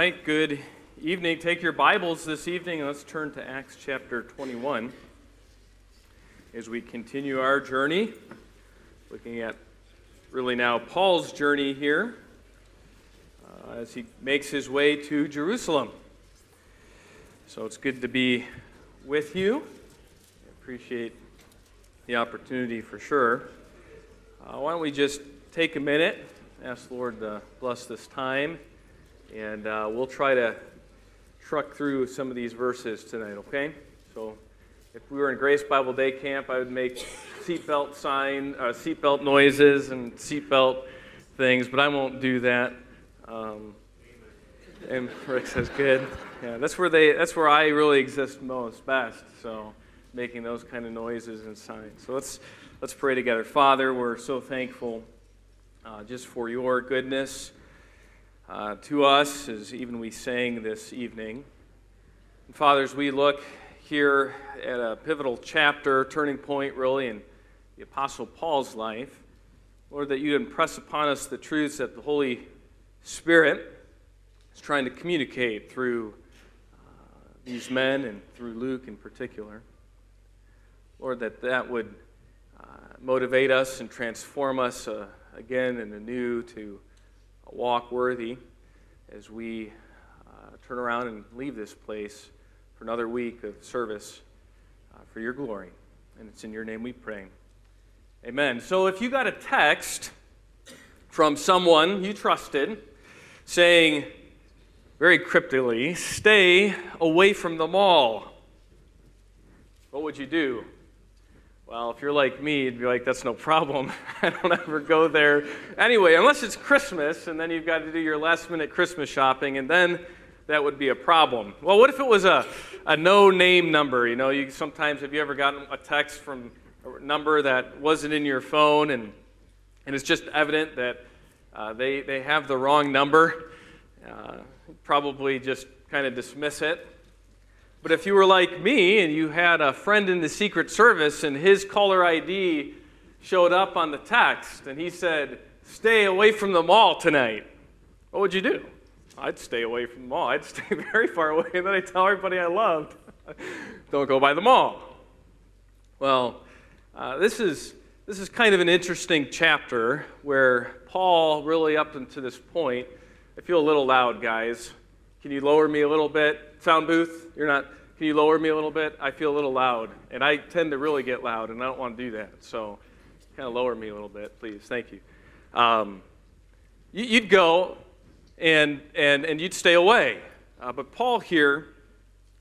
right, good evening. Take your Bibles this evening and let's turn to Acts chapter 21 as we continue our journey, looking at really now Paul's journey here uh, as he makes his way to Jerusalem. So it's good to be with you. I appreciate the opportunity for sure. Uh, why don't we just take a minute, ask the Lord to bless this time and uh, we'll try to truck through some of these verses tonight, okay? So if we were in Grace Bible Day Camp, I would make seatbelt sign, uh, seatbelt noises and seatbelt things, but I won't do that. Um, and Rick says, "Good." Yeah, that's where they. That's where I really exist most, best. So, making those kind of noises and signs. So let's let's pray together. Father, we're so thankful uh, just for your goodness uh, to us as even we sang this evening. And fathers, we look here at a pivotal chapter, turning point really in the Apostle Paul's life. Lord, that you impress upon us the truths that the Holy Spirit is trying to communicate through uh, these men and through Luke in particular. Lord, that that would uh, motivate us and transform us uh, again and anew to a walk worthy as we uh, turn around and leave this place for another week of service uh, for your glory. And it's in your name we pray. Amen. So if you got a text from someone you trusted saying, very cryptically, stay away from the mall, what would you do? Well, if you're like me, you'd be like, that's no problem. I don't ever go there. Anyway, unless it's Christmas, and then you've got to do your last minute Christmas shopping, and then that would be a problem. Well, what if it was a, a no name number? You know, you sometimes have you ever gotten a text from a number that wasn't in your phone, and, and it's just evident that uh, they, they have the wrong number? Uh, probably just kind of dismiss it. But if you were like me and you had a friend in the Secret Service and his caller ID showed up on the text and he said, Stay away from the mall tonight, what would you do? I'd stay away from the mall. I'd stay very far away and then I'd tell everybody I loved, Don't go by the mall. Well, uh, this, is, this is kind of an interesting chapter where Paul, really up until this point, I feel a little loud, guys. Can you lower me a little bit? Sound booth? You're not. Can you lower me a little bit? I feel a little loud, and I tend to really get loud, and I don't want to do that. So, kind of lower me a little bit, please. Thank you. Um, you'd go, and and and you'd stay away. Uh, but Paul here,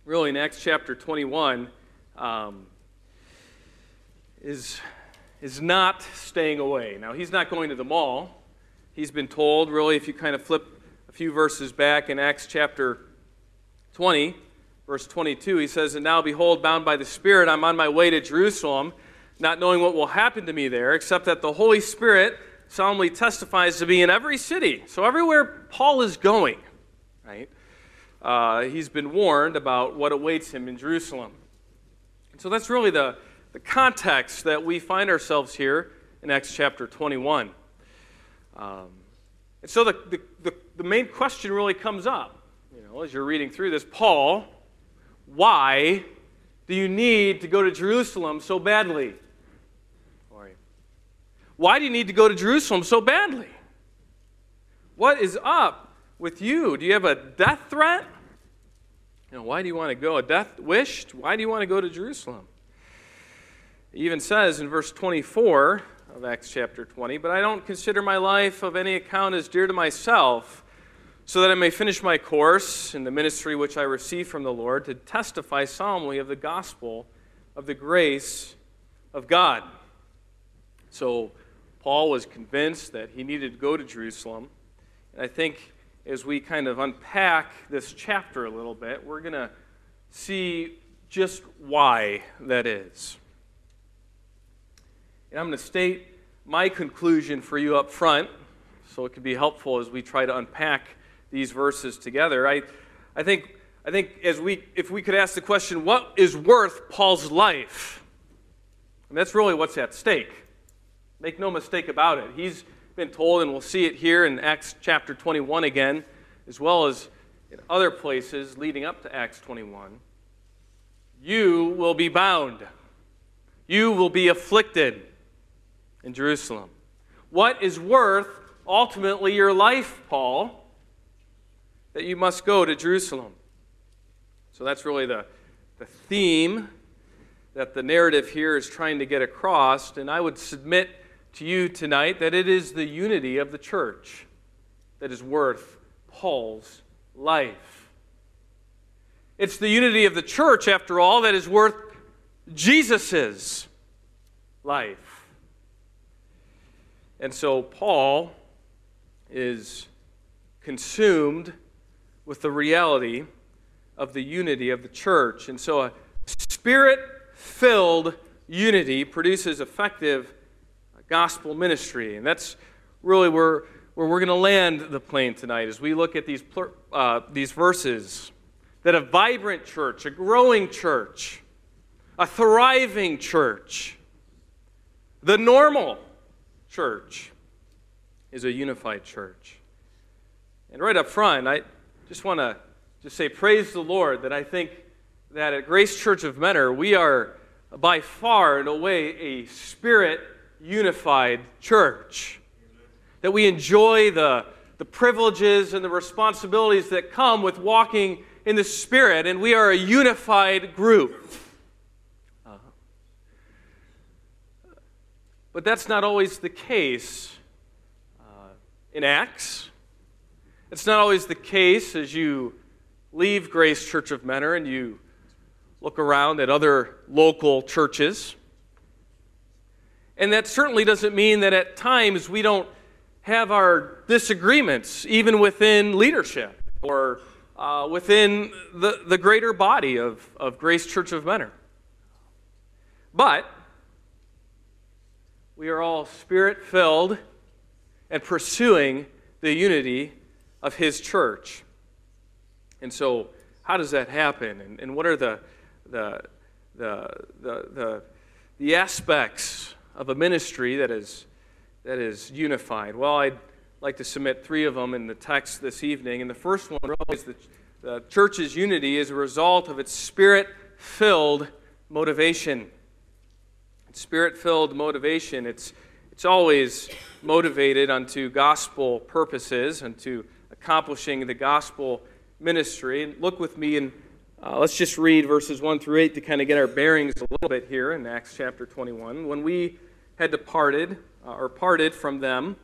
really in Acts chapter 21, um, is is not staying away. Now he's not going to the mall. He's been told, really, if you kind of flip a few verses back in Acts chapter 20, verse 22, he says, And now behold, bound by the Spirit, I'm on my way to Jerusalem, not knowing what will happen to me there, except that the Holy Spirit solemnly testifies to me in every city. So everywhere Paul is going, right, uh, he's been warned about what awaits him in Jerusalem. And so that's really the, the context that we find ourselves here in Acts chapter 21. Um, and so the, the, the, the main question really comes up, you know, as you're reading through this. Paul, why do you need to go to Jerusalem so badly? Why do you need to go to Jerusalem so badly? What is up with you? Do you have a death threat? You know, why do you want to go? A death wish? Why do you want to go to Jerusalem? He even says in verse 24 of Acts chapter 20, but I don't consider my life of any account as dear to myself, so that I may finish my course in the ministry which I received from the Lord to testify solemnly of the gospel of the grace of God. So, Paul was convinced that he needed to go to Jerusalem. And I think as we kind of unpack this chapter a little bit, we're going to see just why that is. And I'm going to state my conclusion for you up front so it can be helpful as we try to unpack these verses together. I, I, think, I think as we, if we could ask the question, what is worth Paul's life? And that's really what's at stake. Make no mistake about it. He's been told, and we'll see it here in Acts chapter 21 again, as well as in other places leading up to Acts 21, you will be bound. You will be afflicted in Jerusalem. What is worth ultimately your life, Paul, that you must go to Jerusalem? So that's really the, the theme that the narrative here is trying to get across. And I would submit to you tonight that it is the unity of the church that is worth Paul's life. It's the unity of the church, after all, that is worth Jesus' life. And so Paul is consumed with the reality of the unity of the church. And so a spirit filled unity produces effective gospel ministry. And that's really where, where we're going to land the plane tonight as we look at these, uh, these verses. That a vibrant church, a growing church, a thriving church, the normal church is a unified church. And right up front, I just want to just say praise the Lord that I think that at Grace Church of Mentor, we are by far, in a way, a spirit unified church. That we enjoy the, the privileges and the responsibilities that come with walking in the Spirit, and we are a unified group. Uh, but that's not always the case uh, in Acts. It's not always the case as you leave Grace Church of Mentor and you look around at other local churches. And that certainly doesn't mean that at times we don't have our disagreements, even within leadership or uh, within the, the greater body of, of Grace Church of Mentor. But we are all spirit filled and pursuing the unity of His church. And so, how does that happen? And, and what are the, the, the, the, the, the aspects of a ministry that is, that is unified? Well, I'd like to submit three of them in the text this evening. And the first one is that the church's unity is a result of its spirit filled motivation. Spirit filled motivation, it's, it's always motivated unto gospel purposes, unto accomplishing the gospel ministry. And look with me and uh, let's just read verses 1 through 8 to kind of get our bearings a little bit here in Acts chapter 21. When we had departed, uh, or parted from them,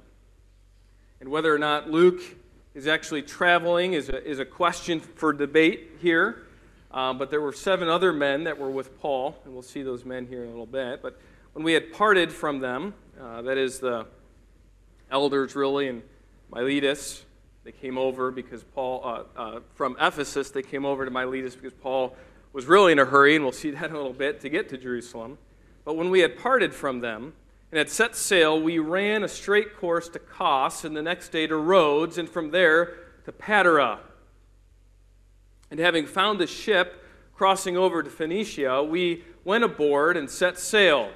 and whether or not Luke is actually traveling is a, is a question for debate here. Um, but there were seven other men that were with Paul, and we'll see those men here in a little bit. But when we had parted from them, uh, that is the elders really and Miletus, they came over because Paul, uh, uh, from Ephesus, they came over to Miletus because Paul was really in a hurry, and we'll see that in a little bit, to get to Jerusalem. But when we had parted from them and had set sail, we ran a straight course to Kos, and the next day to Rhodes, and from there to Patara. And having found a ship crossing over to Phoenicia, we went aboard and set sail.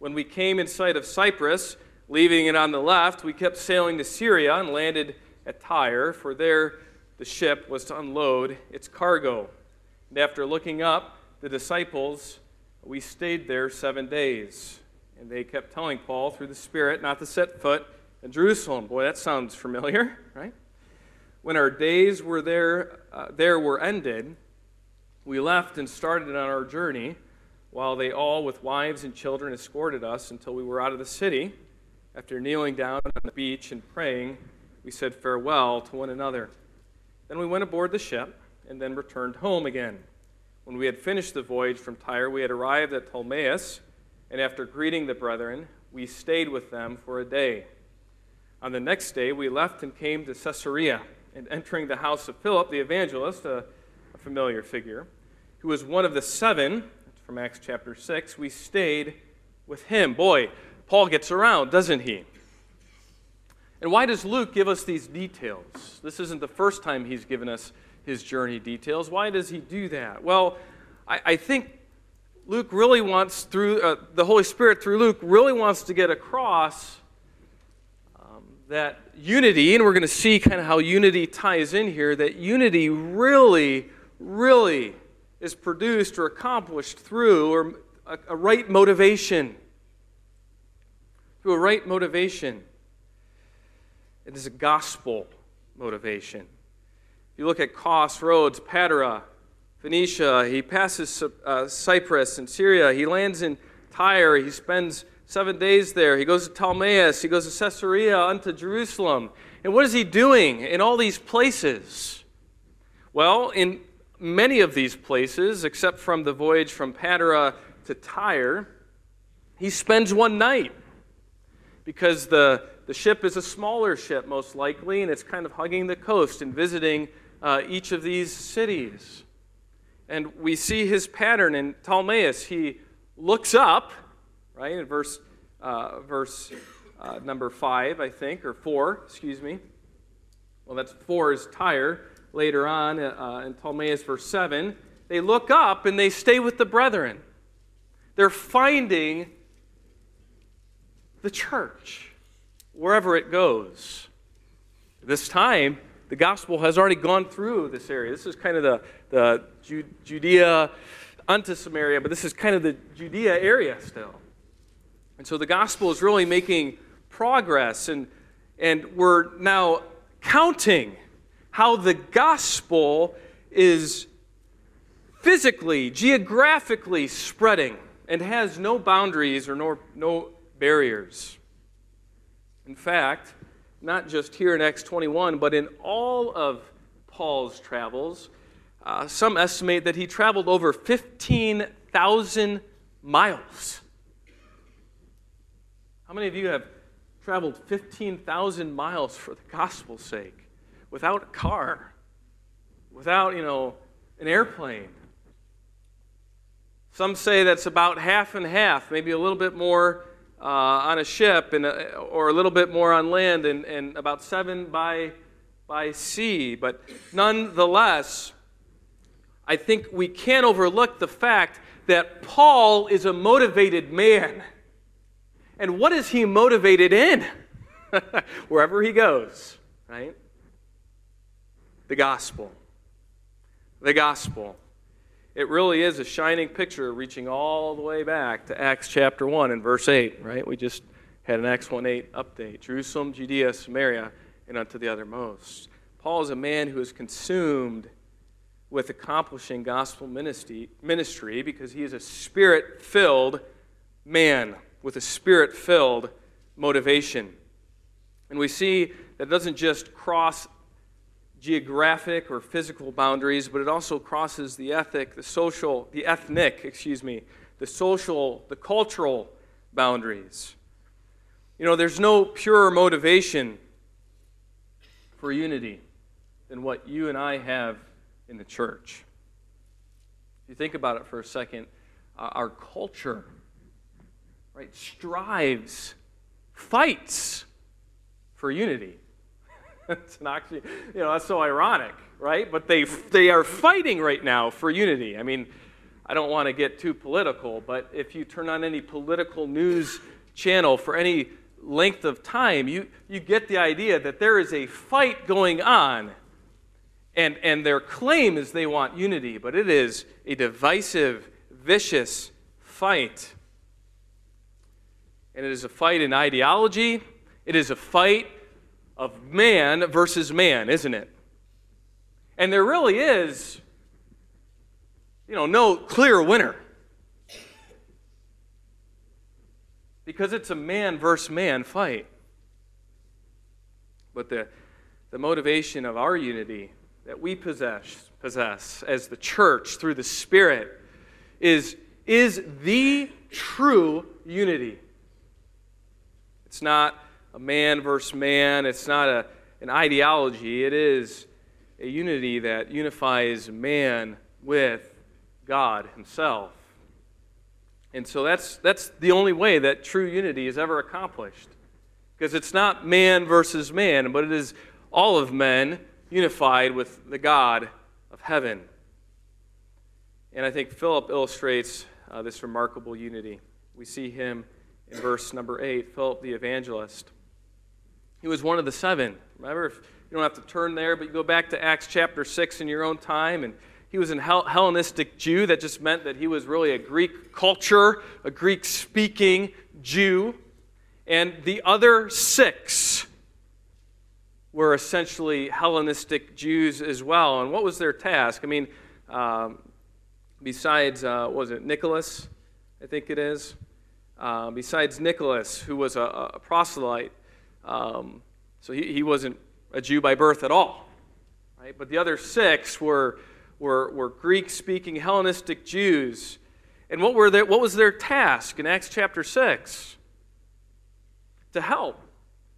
When we came in sight of Cyprus, leaving it on the left, we kept sailing to Syria and landed at Tyre, for there the ship was to unload its cargo. And after looking up the disciples, we stayed there seven days. And they kept telling Paul through the Spirit not to set foot in Jerusalem. Boy, that sounds familiar, right? When our days were there, uh, there were ended, we left and started on our journey, while they all, with wives and children, escorted us until we were out of the city. After kneeling down on the beach and praying, we said farewell to one another. Then we went aboard the ship and then returned home again. When we had finished the voyage from Tyre, we had arrived at Ptolemais, and after greeting the brethren, we stayed with them for a day. On the next day, we left and came to Caesarea, and entering the house of Philip the evangelist, a, a familiar figure, who was one of the seven, from Acts chapter 6, we stayed with him. Boy, Paul gets around, doesn't he? And why does Luke give us these details? This isn't the first time he's given us his journey details. Why does he do that? Well, I, I think Luke really wants, through uh, the Holy Spirit, through Luke, really wants to get across um, that unity, and we're going to see kind of how unity ties in here, that unity really, really is produced or accomplished through or a, a right motivation. Through a right motivation. It is a gospel motivation. If you look at Kos, Rhodes, Patara, Phoenicia, he passes uh, Cyprus and Syria, he lands in Tyre, he spends seven days there. He goes to Ptolemais. He goes to Caesarea unto Jerusalem. And what is he doing in all these places? Well, in many of these places, except from the voyage from Patara to Tyre, he spends one night because the, the ship is a smaller ship, most likely, and it's kind of hugging the coast and visiting uh, each of these cities. And we see his pattern in Ptolemais. He looks up right? In verse, uh, verse uh, number five, I think, or four, excuse me. Well, that's four is Tyre. Later on uh, in Ptolemais, verse seven, they look up and they stay with the brethren. They're finding the church wherever it goes. This time, the gospel has already gone through this area. This is kind of the, the Judea unto Samaria, but this is kind of the Judea area still. And so the gospel is really making progress, and, and we're now counting how the gospel is physically, geographically spreading and has no boundaries or no, no barriers. In fact, not just here in Acts 21, but in all of Paul's travels, uh, some estimate that he traveled over 15,000 miles. How many of you have traveled 15,000 miles for the gospel's sake without a car, without, you know, an airplane? Some say that's about half and half, maybe a little bit more uh, on a ship and a, or a little bit more on land and, and about seven by, by sea. But nonetheless, I think we can't overlook the fact that Paul is a motivated man. And what is he motivated in? Wherever he goes, right? The gospel. The gospel. It really is a shining picture reaching all the way back to Acts chapter 1 and verse 8, right? We just had an Acts 1 8 update Jerusalem, Judea, Samaria, and unto the uttermost. Paul is a man who is consumed with accomplishing gospel ministry, ministry because he is a spirit filled man with a spirit filled motivation. And we see that doesn't just cross geographic or physical boundaries, but it also crosses the ethic, the social, the ethnic, excuse me, the social, the cultural boundaries. You know, there's no purer motivation for unity than what you and I have in the church. If you think about it for a second, uh, our culture right, strives, fights for unity. it's an actually, you know, that's so ironic, right? But they, they are fighting right now for unity. I mean, I don't want to get too political, but if you turn on any political news channel for any length of time, you, you get the idea that there is a fight going on. And, and their claim is they want unity, but it is a divisive, vicious fight. And it is a fight in ideology, it is a fight of man versus man, isn't it? And there really is, you know, no clear winner. Because it's a man versus man fight. But the, the motivation of our unity that we possess, possess as the church through the Spirit is, is the true unity. It's not a man versus man, it's not a, an ideology. It is a unity that unifies man with God Himself. And so that's, that's the only way that true unity is ever accomplished. Because it's not man versus man, but it is all of men unified with the God of heaven. And I think Philip illustrates uh, this remarkable unity. We see him in verse number 8, Philip the evangelist. He was one of the seven. Remember, if you don't have to turn there, but you go back to Acts chapter 6 in your own time, and he was an Hellenistic Jew. That just meant that he was really a Greek culture, a Greek speaking Jew. And the other six were essentially Hellenistic Jews as well. And what was their task? I mean, um, besides, uh, was it Nicholas? I think it is. Uh, besides Nicholas, who was a, a proselyte, um, so he, he wasn't a Jew by birth at all. Right? But the other six were, were, were Greek speaking Hellenistic Jews. And what, were their, what was their task in Acts chapter 6? To help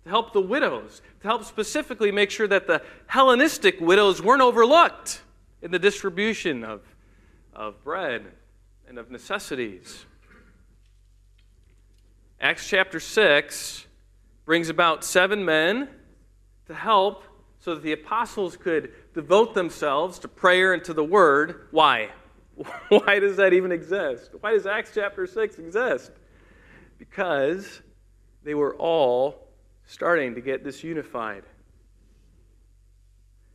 to help the widows, to help specifically make sure that the Hellenistic widows weren't overlooked in the distribution of, of bread and of necessities. Acts chapter 6 brings about seven men to help so that the apostles could devote themselves to prayer and to the word. Why? Why does that even exist? Why does Acts chapter 6 exist? Because they were all starting to get disunified.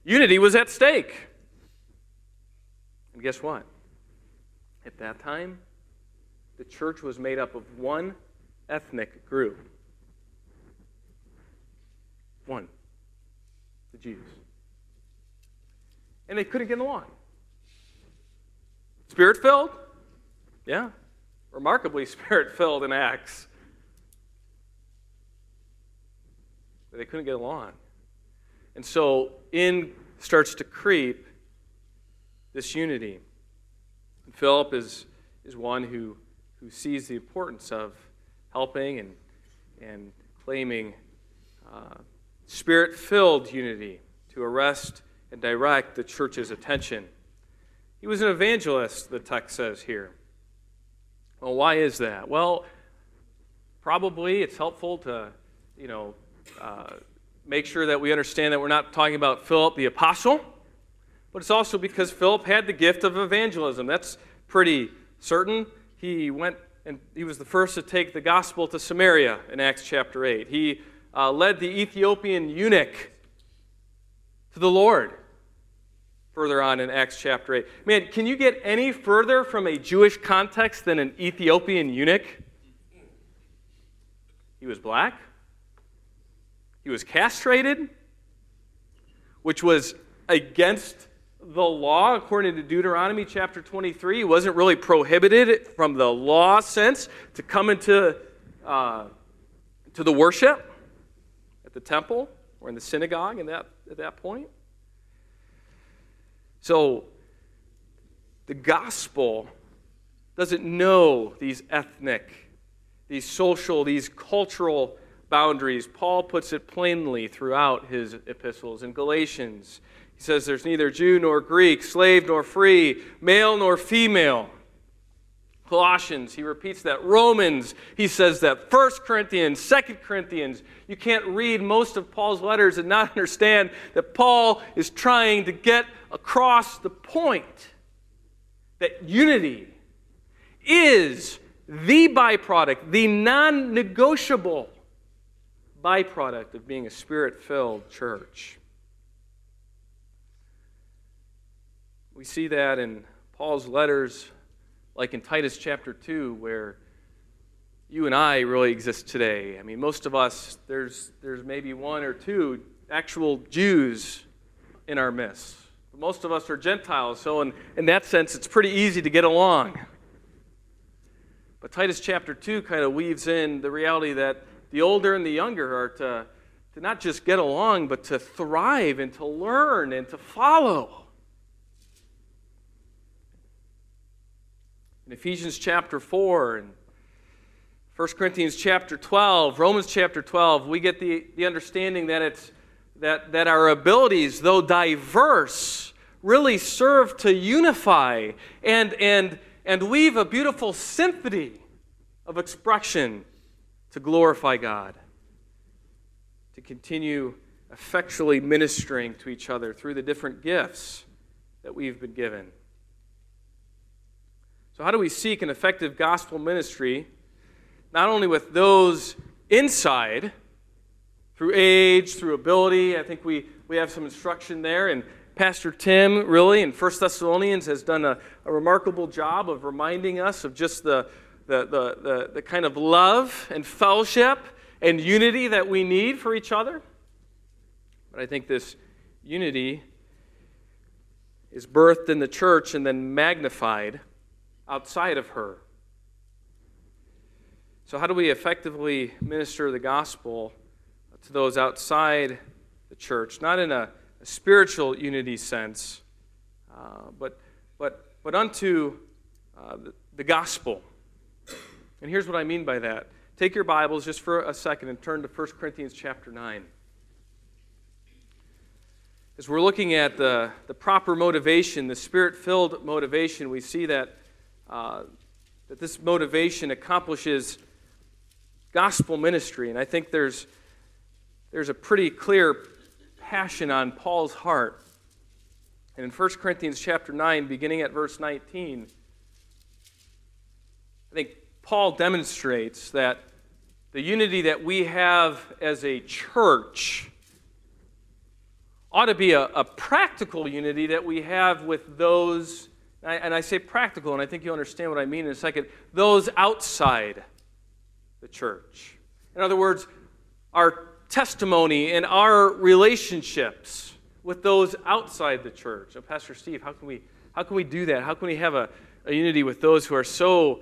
Unity was at stake. And guess what? At that time, the church was made up of one ethnic group. One. The Jews. And they couldn't get along. Spirit filled? Yeah. Remarkably spirit filled in Acts. But they couldn't get along. And so in starts to creep this unity. And Philip is, is one who, who sees the importance of helping and, and claiming uh, spirit filled unity to arrest and direct the church's attention. He was an evangelist, the text says here. Well, why is that? Well, probably it's helpful to, you know, uh, make sure that we understand that we're not talking about Philip the apostle, but it's also because Philip had the gift of evangelism. That's pretty certain. He went and he was the first to take the gospel to Samaria in Acts chapter 8. He uh, led the Ethiopian eunuch to the Lord further on in Acts chapter 8. Man, can you get any further from a Jewish context than an Ethiopian eunuch? He was black. He was castrated, which was against the law according to Deuteronomy chapter 23. He wasn't really prohibited from the law sense to come into uh, to the worship at the temple or in the synagogue in that, at that point. So the gospel doesn't know these ethnic, these social, these cultural boundaries. Paul puts it plainly throughout his epistles. In Galatians, he says there's neither Jew nor Greek, slave nor free, male nor female. Colossians, he repeats that. Romans, he says that. First Corinthians, Second Corinthians. You can't read most of Paul's letters and not understand that Paul is trying to get across the point that unity is the byproduct, the non negotiable byproduct of being a spirit filled church. We see that in Paul's letters, like in Titus chapter 2, where you and I really exist today. I mean, most of us, there's, there's maybe one or two actual Jews in our midst. But most of us are Gentiles, so in, in that sense, it's pretty easy to get along. But Titus chapter 2 kind of weaves in the reality that the older and the younger are to, to not just get along, but to thrive and to learn and to follow. Ephesians chapter 4 and 1 Corinthians chapter 12, Romans chapter 12, we get the, the understanding that, it's, that, that our abilities, though diverse, really serve to unify and, and, and weave a beautiful symphony of expression to glorify God, to continue effectually ministering to each other through the different gifts that we've been given. So, how do we seek an effective gospel ministry, not only with those inside, through age, through ability. I think we, we have some instruction there. And Pastor Tim, really, in 1 Thessalonians, has done a, a remarkable job of reminding us of just the, the, the, the, the kind of love and fellowship and unity that we need for each other. But I think this unity is birthed in the church and then magnified outside of her. So, how do we effectively minister the gospel to those outside the church? Not in a, a spiritual unity sense, uh, but, but, but unto uh, the, the gospel. And here's what I mean by that. Take your Bibles just for a second and turn to 1 Corinthians chapter 9. As we're looking at the, the proper motivation, the spirit filled motivation, we see that, uh, that this motivation accomplishes gospel ministry. And I think there's, there's a pretty clear passion on Paul's heart. And in 1 Corinthians chapter 9, beginning at verse 19, I think Paul demonstrates that the unity that we have as a church ought to be a, a practical unity that we have with those, I, and I say practical, and I think you'll understand what I mean in a second, those outside the church. In other words, our testimony and our relationships with those outside the church. Now, Pastor Steve, how can we, how can we do that? How can we have a, a unity with those who are so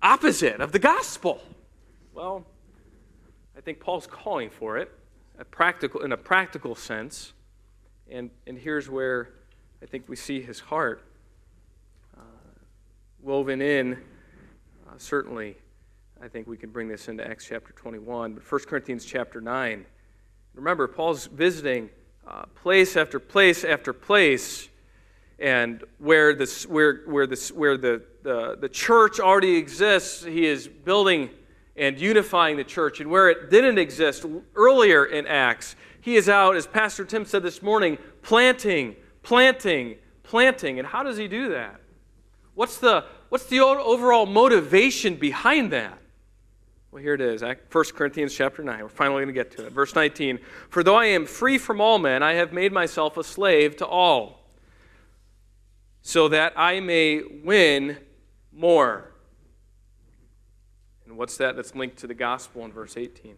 opposite of the gospel? Well, I think Paul's calling for it a practical, in a practical sense. And, and here's where I think we see his heart woven in. Uh, certainly, I think we can bring this into Acts chapter 21, but 1 Corinthians chapter 9. Remember, Paul's visiting uh, place after place after place, and where, this, where, where, this, where the, the, the church already exists, he is building and unifying the church. And where it didn't exist earlier in Acts, he is out, as Pastor Tim said this morning, planting, planting, planting. And how does he do that? What's the, what's the overall motivation behind that? Well, here it is, 1 Corinthians chapter 9. We're finally going to get to it. Verse 19. For though I am free from all men, I have made myself a slave to all, so that I may win more. And what's that that's linked to the gospel in verse 18?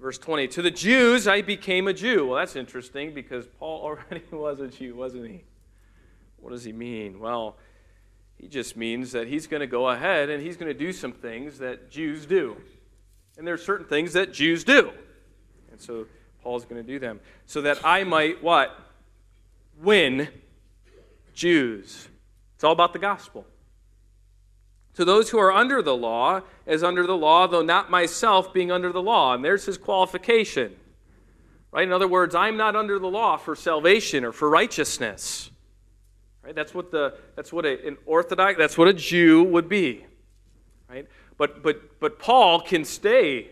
Verse 20, to the Jews I became a Jew. Well, that's interesting because Paul already was a Jew, wasn't he? What does he mean? Well, he just means that he's going to go ahead and he's going to do some things that Jews do. And there are certain things that Jews do. And so Paul's going to do them. So that I might what? Win Jews. It's all about the gospel to those who are under the law as under the law, though not myself being under the law. And there's his qualification. Right? In other words, I'm not under the law for salvation or for righteousness. Right? That's what the that's what a, an orthodox that's what a Jew would be. Right? But but but Paul can stay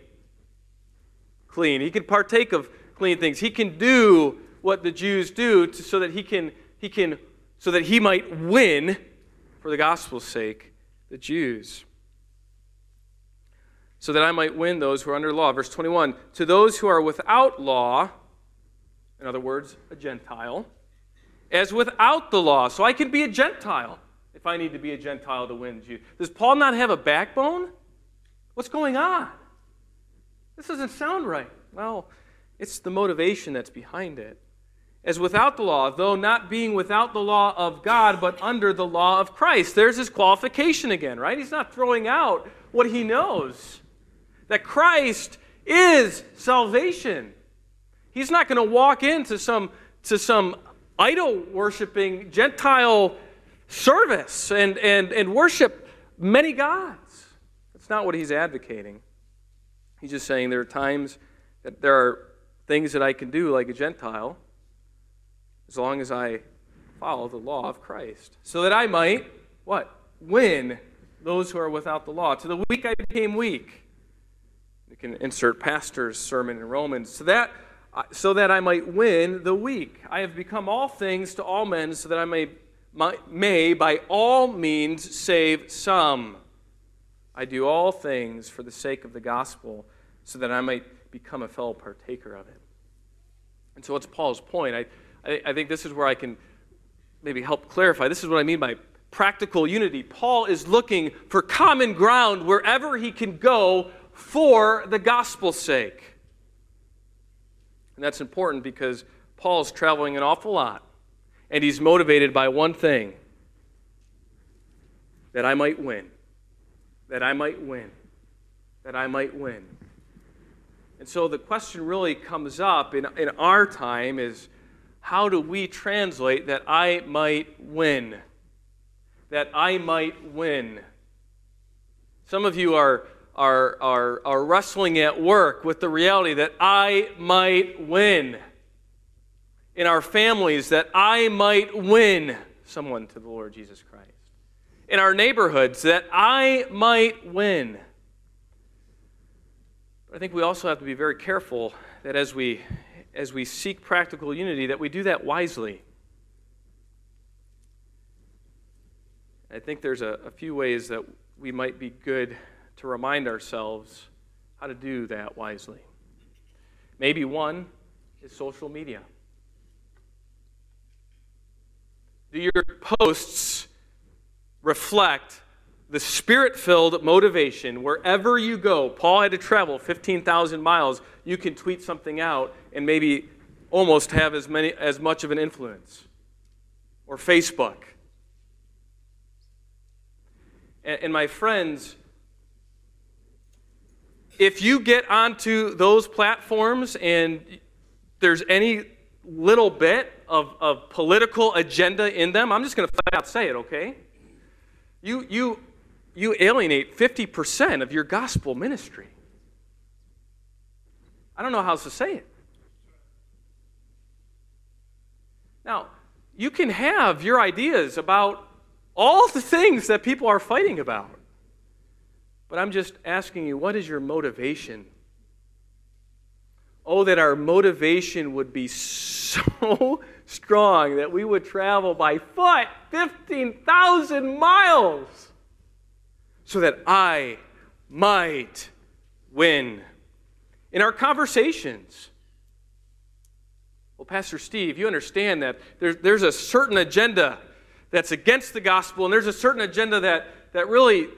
clean. He can partake of clean things. He can do what the Jews do to, so that he can he can so that he might win for the gospel's sake the Jews, so that I might win those who are under law. Verse 21 To those who are without law, in other words, a Gentile, as without the law. So I can be a Gentile if I need to be a Gentile to win Jews. Does Paul not have a backbone? What's going on? This doesn't sound right. Well, it's the motivation that's behind it as without the law, though not being without the law of God, but under the law of Christ. There's his qualification again, right? He's not throwing out what he knows that Christ is salvation. He's not going to walk into some, to some idol worshiping Gentile service and, and, and worship many gods. That's not what he's advocating. He's just saying there are times that there are things that I can do like a Gentile as long as I follow the law of Christ, so that I might, what? Win those who are without the law. To the weak I became weak. You can insert pastor's sermon in Romans. So that, so that I might win the weak. I have become all things to all men, so that I may, may by all means save some. I do all things for the sake of the gospel, so that I might become a fellow partaker of it. And so, what's Paul's point? I, I, I think this is where I can maybe help clarify. This is what I mean by practical unity. Paul is looking for common ground wherever he can go for the gospel's sake. And that's important because Paul's traveling an awful lot, and he's motivated by one thing that I might win, that I might win, that I might win. And so the question really comes up in, in our time is how do we translate that I might win? That I might win. Some of you are, are, are, are wrestling at work with the reality that I might win. In our families, that I might win someone to the Lord Jesus Christ. In our neighborhoods, that I might win. But I think we also have to be very careful that as we, as we seek practical unity, that we do that wisely. I think there's a, a few ways that we might be good to remind ourselves how to do that wisely. Maybe one is social media. Do your posts reflect the spirit filled motivation wherever you go. Paul had to travel 15,000 miles. You can tweet something out and maybe almost have as, many, as much of an influence. Or Facebook. And, and my friends, if you get onto those platforms and there's any little bit of, of political agenda in them, I'm just going to flat out say it, okay? You, you you alienate 50% of your gospel ministry. I don't know how else to say it. Now, you can have your ideas about all the things that people are fighting about. But I'm just asking you, what is your motivation? Oh, that our motivation would be so strong that we would travel by foot 15,000 miles so that I might win. In our conversations, well, Pastor Steve, you understand that there's, there's a certain agenda that's against the gospel, and there's a certain agenda that, that really,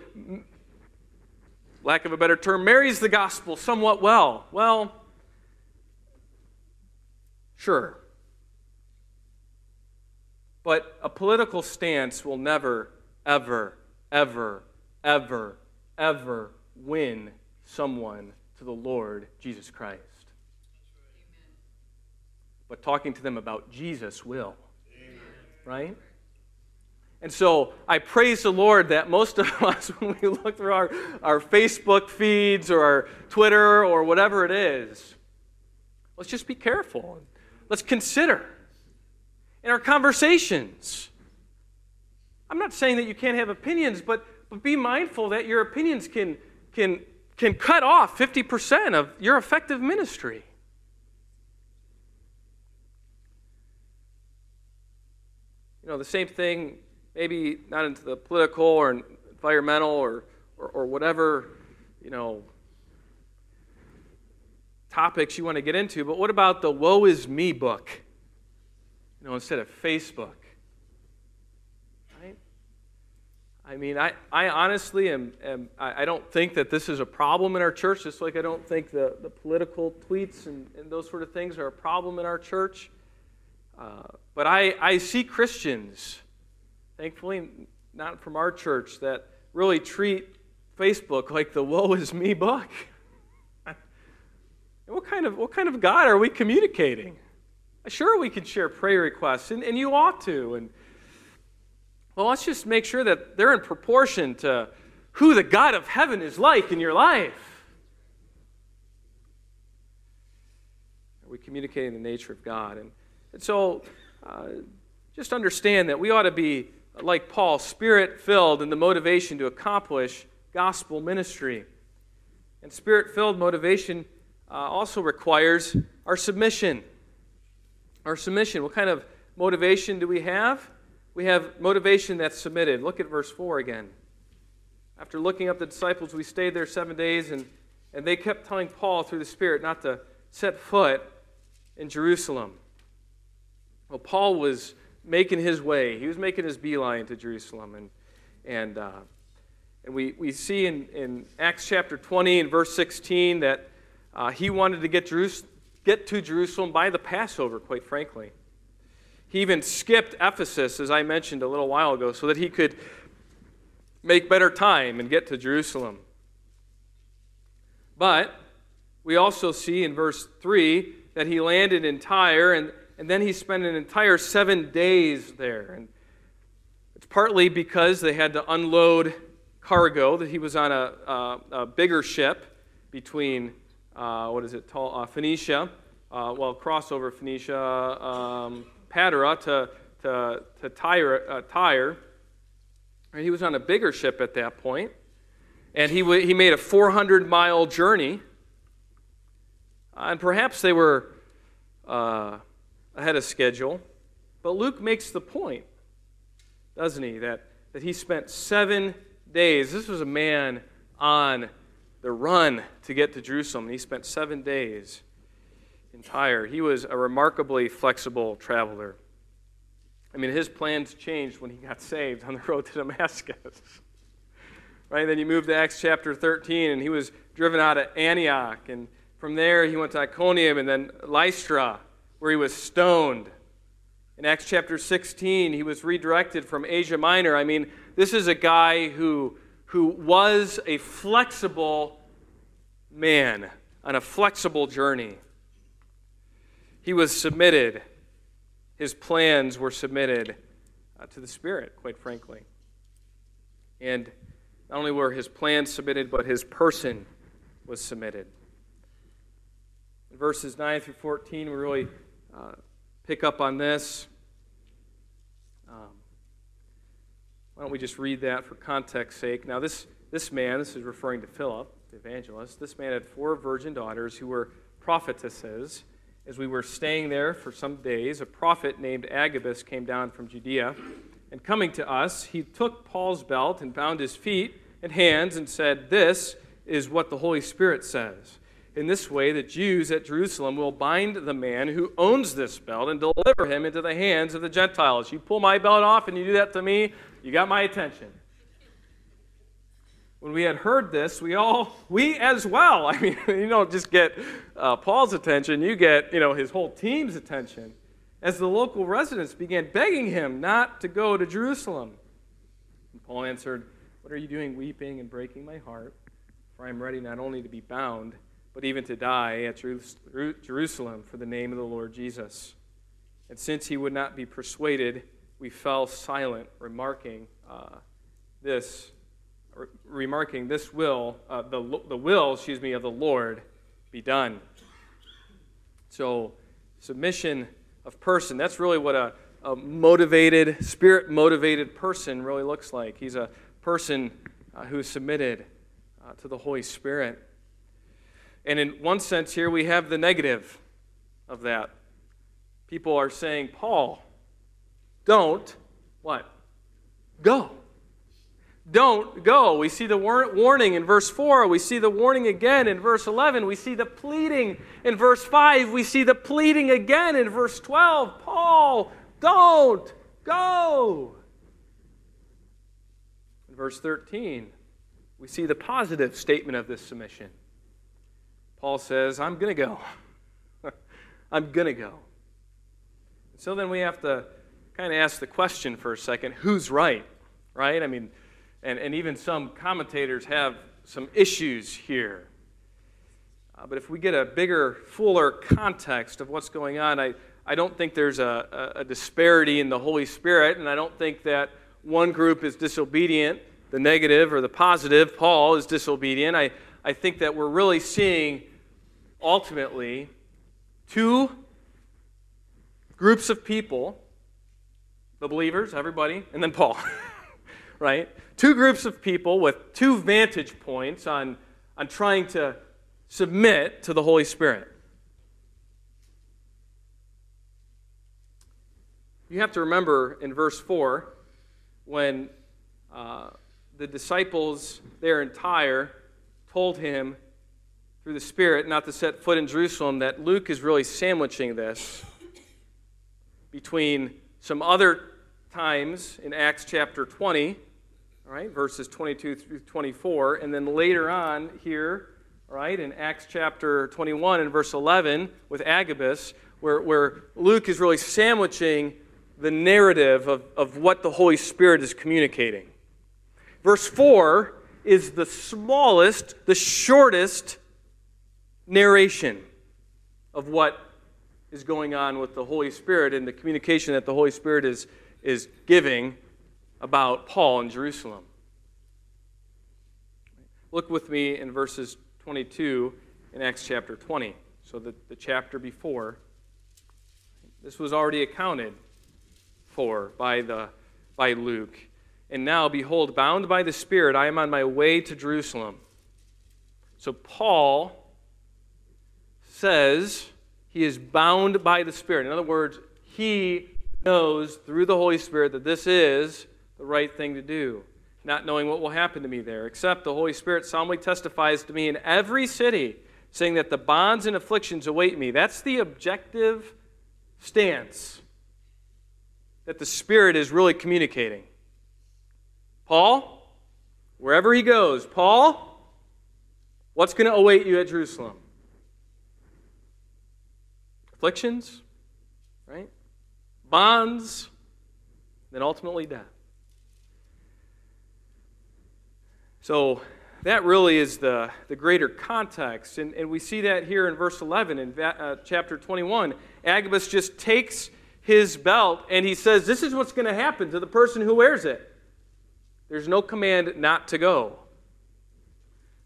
lack of a better term, marries the gospel somewhat well. Well, sure. But a political stance will never, ever, ever ever, ever win someone to the Lord Jesus Christ. But talking to them about Jesus will. Amen. Right? And so I praise the Lord that most of us, when we look through our, our Facebook feeds or our Twitter or whatever it is, let's just be careful. Let's consider in our conversations. I'm not saying that you can't have opinions, but but be mindful that your opinions can, can, can cut off 50% of your effective ministry. You know, the same thing, maybe not into the political or environmental or, or, or whatever, you know, topics you want to get into, but what about the woe is me book? You know, instead of Facebook. Right? I mean, I, I honestly am, am I, I, don't think that this is a problem in our church, just like I don't think the, the political tweets and, and those sort of things are a problem in our church. Uh, but I, I see Christians, thankfully not from our church, that really treat Facebook like the woe is me book. what, kind of, what kind of God are we communicating? Sure, we can share prayer requests, and, and you ought to. And, well, let's just make sure that they're in proportion to who the God of heaven is like in your life. Are we communicating the nature of God? And, and so uh, just understand that we ought to be, like Paul, spirit filled in the motivation to accomplish gospel ministry. And spirit filled motivation uh, also requires our submission. Our submission. What kind of motivation do we have? we have motivation that's submitted. Look at verse 4 again. After looking up the disciples, we stayed there seven days and, And they kept telling Paul through the Spirit not to set foot in Jerusalem. Well, Paul was making his way. He was making his beeline to Jerusalem. And, and, uh, and we, we see in, in Acts chapter 20 and verse 16 that uh, he wanted to get, Jerus- get to Jerusalem by the Passover, quite frankly. He even skipped Ephesus, as I mentioned a little while ago, so that he could make better time and get to Jerusalem. But we also see in verse 3 that he landed in Tyre, and, and then he spent an entire seven days there. And it's partly because they had to unload cargo, that he was on a, a, a bigger ship between, uh, what is it, uh, Phoenicia, uh, well, crossover Phoenicia, um, Patara to, to, to Tyre. Uh, Tyre. He was on a bigger ship at that point, and he, w- he made a 400 mile journey. Uh, and perhaps they were ahead of schedule. But Luke makes the point, doesn't he, that, that he spent seven days. This was a man on the run to get to Jerusalem, and he spent seven days in Tyre. He was a remarkably flexible traveler. I mean, his plans changed when he got saved on the road to Damascus. right? Then you move to Acts chapter 13, and he was driven out of Antioch. And from there, he went to Iconium and then Lystra, where he was stoned. In Acts chapter 16, he was redirected from Asia Minor. I mean, this is a guy who, who was a flexible man on a flexible journey. He was submitted. His plans were submitted uh, to the Spirit, quite frankly. And not only were his plans submitted, but his person was submitted. In verses 9 through 14, we really uh, pick up on this. Um, why don't we just read that for context sake? Now, this, this man, this is referring to Philip, the evangelist, this man had four virgin daughters who were prophetesses as we were staying there for some days, a prophet named Agabus came down from Judea. And coming to us, he took Paul's belt and bound his feet and hands and said, This is what the Holy Spirit says. In this way, the Jews at Jerusalem will bind the man who owns this belt and deliver him into the hands of the Gentiles. You pull my belt off and you do that to me, you got my attention when we had heard this, we all, we as well, I mean, you don't just get uh, Paul's attention, you get, you know, his whole team's attention, as the local residents began begging him not to go to Jerusalem. And Paul answered, What are you doing weeping and breaking my heart? For I am ready not only to be bound, but even to die at Jerusalem for the name of the Lord Jesus. And since he would not be persuaded, we fell silent, remarking uh, this remarking, This will, uh, the, the will, excuse me, of the Lord be done. So, submission of person, that's really what a, a motivated, spirit motivated person really looks like. He's a person uh, who is submitted uh, to the Holy Spirit. And in one sense, here we have the negative of that. People are saying, Paul, don't what? Go don't go. We see the warning in verse 4. We see the warning again in verse 11. We see the pleading in verse 5. We see the pleading again in verse 12. Paul, don't go. In verse 13, we see the positive statement of this submission. Paul says, I'm going to go. I'm going to go. So then we have to kind of ask the question for a second who's right? Right? I mean, and, and even some commentators have some issues here. Uh, but if we get a bigger, fuller context of what's going on, I, I don't think there's a, a, a disparity in the Holy Spirit, and I don't think that one group is disobedient, the negative or the positive. Paul is disobedient. I, I think that we're really seeing ultimately two groups of people the believers, everybody, and then Paul. right? Two groups of people with two vantage points on, on trying to submit to the Holy Spirit. You have to remember in verse 4 when uh, the disciples there in Tyre told him through the Spirit not to set foot in Jerusalem, that Luke is really sandwiching this between some other times in Acts chapter 20, all right, verses 22 through 24, and then later on here, all right, in Acts chapter 21 and verse 11 with Agabus, where, where Luke is really sandwiching the narrative of, of what the Holy Spirit is communicating. Verse 4 is the smallest, the shortest narration of what is going on with the Holy Spirit and the communication that the Holy Spirit is, is giving about Paul in Jerusalem. Look with me in verses 22 in Acts chapter 20. So, the, the chapter before. This was already accounted for by, the, by Luke. And now, behold, bound by the Spirit, I am on my way to Jerusalem. So, Paul says he is bound by the Spirit. In other words, he knows through the Holy Spirit that this is the right thing to do, not knowing what will happen to me there, except the Holy Spirit solemnly testifies to me in every city, saying that the bonds and afflictions await me. That's the objective stance that the Spirit is really communicating. Paul, wherever he goes, Paul, what's going to await you at Jerusalem? Afflictions, right? Bonds, then ultimately death. So that really is the, the greater context. And, and we see that here in verse 11 in uh, chapter 21. Agabus just takes his belt and he says, This is what's going to happen to the person who wears it. There's no command not to go,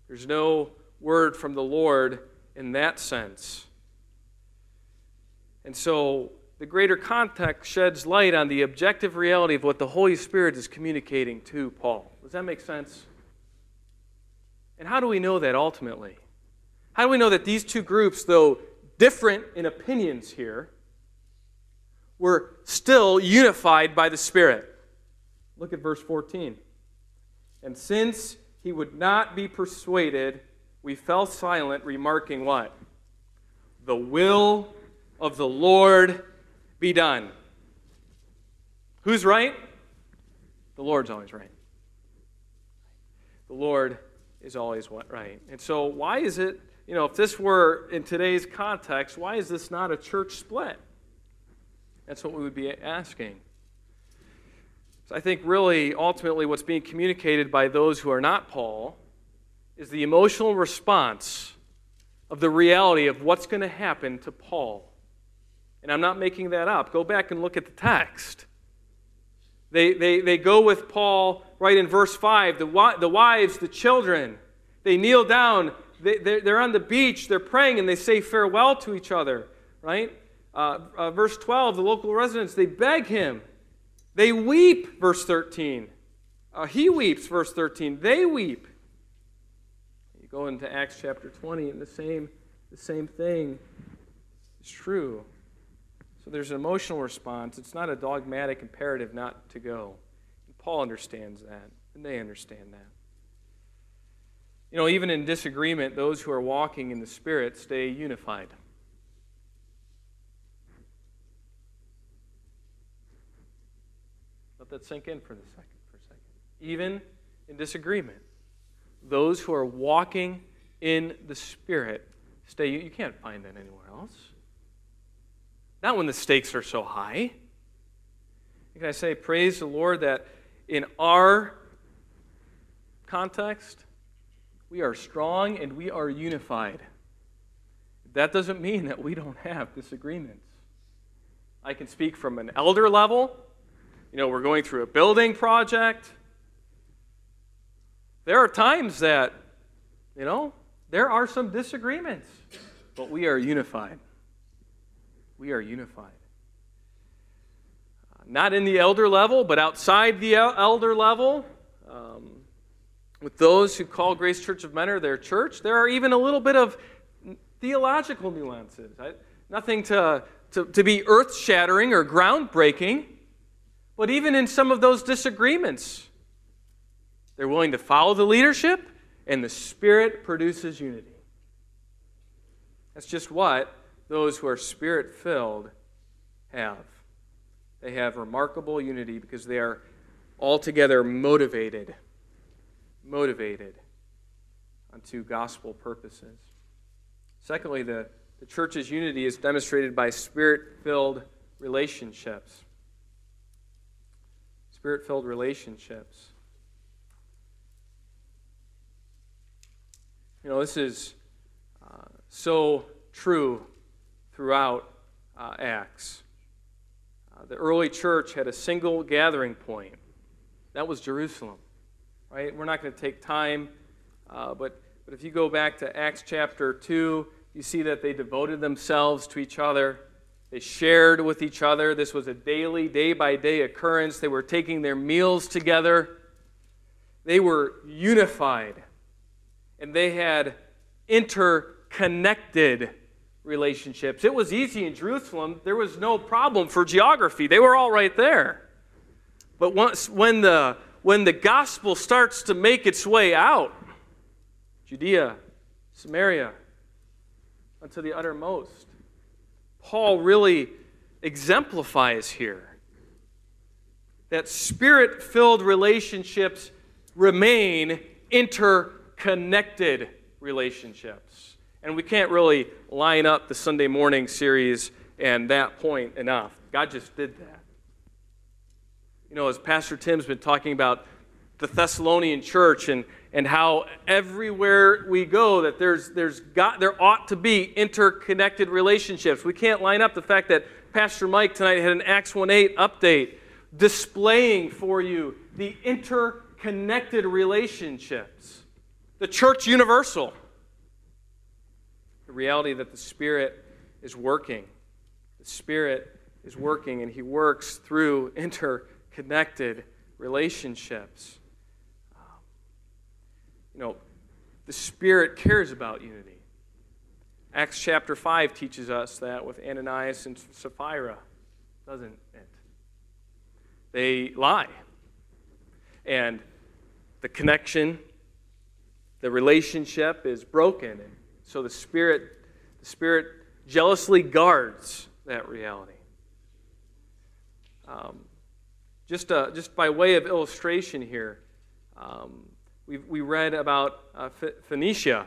there's no word from the Lord in that sense. And so the greater context sheds light on the objective reality of what the Holy Spirit is communicating to Paul. Does that make sense? And how do we know that ultimately? How do we know that these two groups, though different in opinions here, were still unified by the Spirit? Look at verse 14. And since he would not be persuaded, we fell silent, remarking what? The will of the Lord be done. Who's right? The Lord's always right. The Lord is always right. And so why is it, you know, if this were in today's context, why is this not a church split? That's what we would be asking. So I think really ultimately what's being communicated by those who are not Paul is the emotional response of the reality of what's going to happen to Paul and I'm not making that up. Go back and look at the text. They, they, they go with Paul right in verse 5. The, the wives, the children, they kneel down. They, they're, they're on the beach. They're praying and they say farewell to each other, right? Uh, uh, verse 12, the local residents, they beg him. They weep, verse 13. Uh, he weeps, verse 13. They weep. You go into Acts chapter 20, and the same, the same thing is true. There's an emotional response. It's not a dogmatic imperative not to go. And Paul understands that, and they understand that. You know, even in disagreement, those who are walking in the Spirit stay unified. Let that sink in for, the second, for a second. Even in disagreement, those who are walking in the Spirit stay. You can't find that anywhere else. Not when the stakes are so high. Can I say, praise the Lord that in our context, we are strong and we are unified. That doesn't mean that we don't have disagreements. I can speak from an elder level. You know, we're going through a building project. There are times that, you know, there are some disagreements, but we are unified we are unified. Uh, not in the elder level, but outside the elder level, um, with those who call Grace Church of Mentor their church, there are even a little bit of theological nuances. I, nothing to, to, to be earth shattering or groundbreaking, but even in some of those disagreements, they're willing to follow the leadership, and the Spirit produces unity. That's just what those who are spirit filled have. They have remarkable unity because they are altogether motivated, motivated unto gospel purposes. Secondly, the, the church's unity is demonstrated by spirit filled relationships. Spirit filled relationships. You know, this is uh, so true throughout uh, Acts. Uh, the early church had a single gathering point. That was Jerusalem. Right? We're not going to take time, uh, but, but if you go back to Acts chapter 2, you see that they devoted themselves to each other. They shared with each other. This was a daily, day by day occurrence. They were taking their meals together. They were unified and they had interconnected relationships. It was easy in Jerusalem. There was no problem for geography. They were all right there. But once when the when the gospel starts to make its way out, Judea, Samaria, unto the uttermost, Paul really exemplifies here that spirit filled relationships remain interconnected relationships. And we can't really line up the Sunday morning series and that point enough. God just did that. You know, as Pastor Tim's been talking about the Thessalonian church and, and how everywhere we go that there's, there's got, there ought to be interconnected relationships. We can't line up the fact that Pastor Mike tonight had an Acts 1.8 update displaying for you the interconnected relationships the church universal. The reality that the Spirit is working. The Spirit is working, and He works through interconnected relationships. You know, the Spirit cares about unity. Acts chapter 5 teaches us that with Ananias and Sapphira, doesn't it? They lie. And the connection the relationship is broken. And so the Spirit, the Spirit jealously guards that reality. Um, just, uh, just by way of illustration here, um, we we read about uh, Phoenicia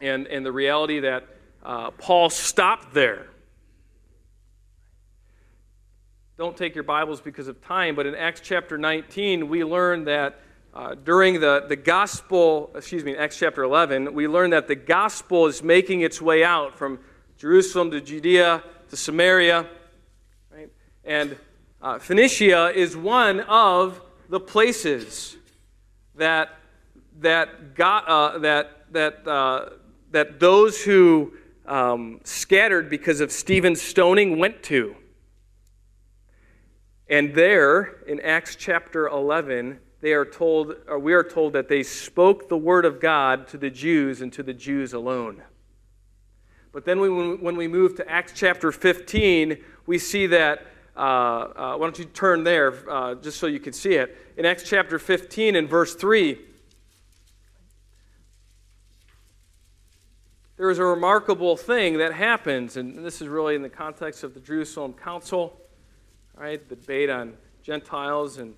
and, and the reality that uh, Paul stopped there. Don't take your Bibles because of time, but in Acts chapter 19, we learn that uh, during the, the gospel, excuse me, Acts chapter 11, we learn that the gospel is making its way out from Jerusalem to Judea to Samaria. Right? And uh, Phoenicia is one of the places that, that, got, uh, that, that, uh, that those who um, scattered because of Stephen's stoning went to. And there, in Acts chapter 11, they are told, or we are told that they spoke the word of God to the Jews and to the Jews alone. But then when we move to Acts chapter 15, we see that. Uh, uh, why don't you turn there uh, just so you can see it? In Acts chapter 15 and verse 3, there is a remarkable thing that happens, and this is really in the context of the Jerusalem Council, right? The debate on Gentiles and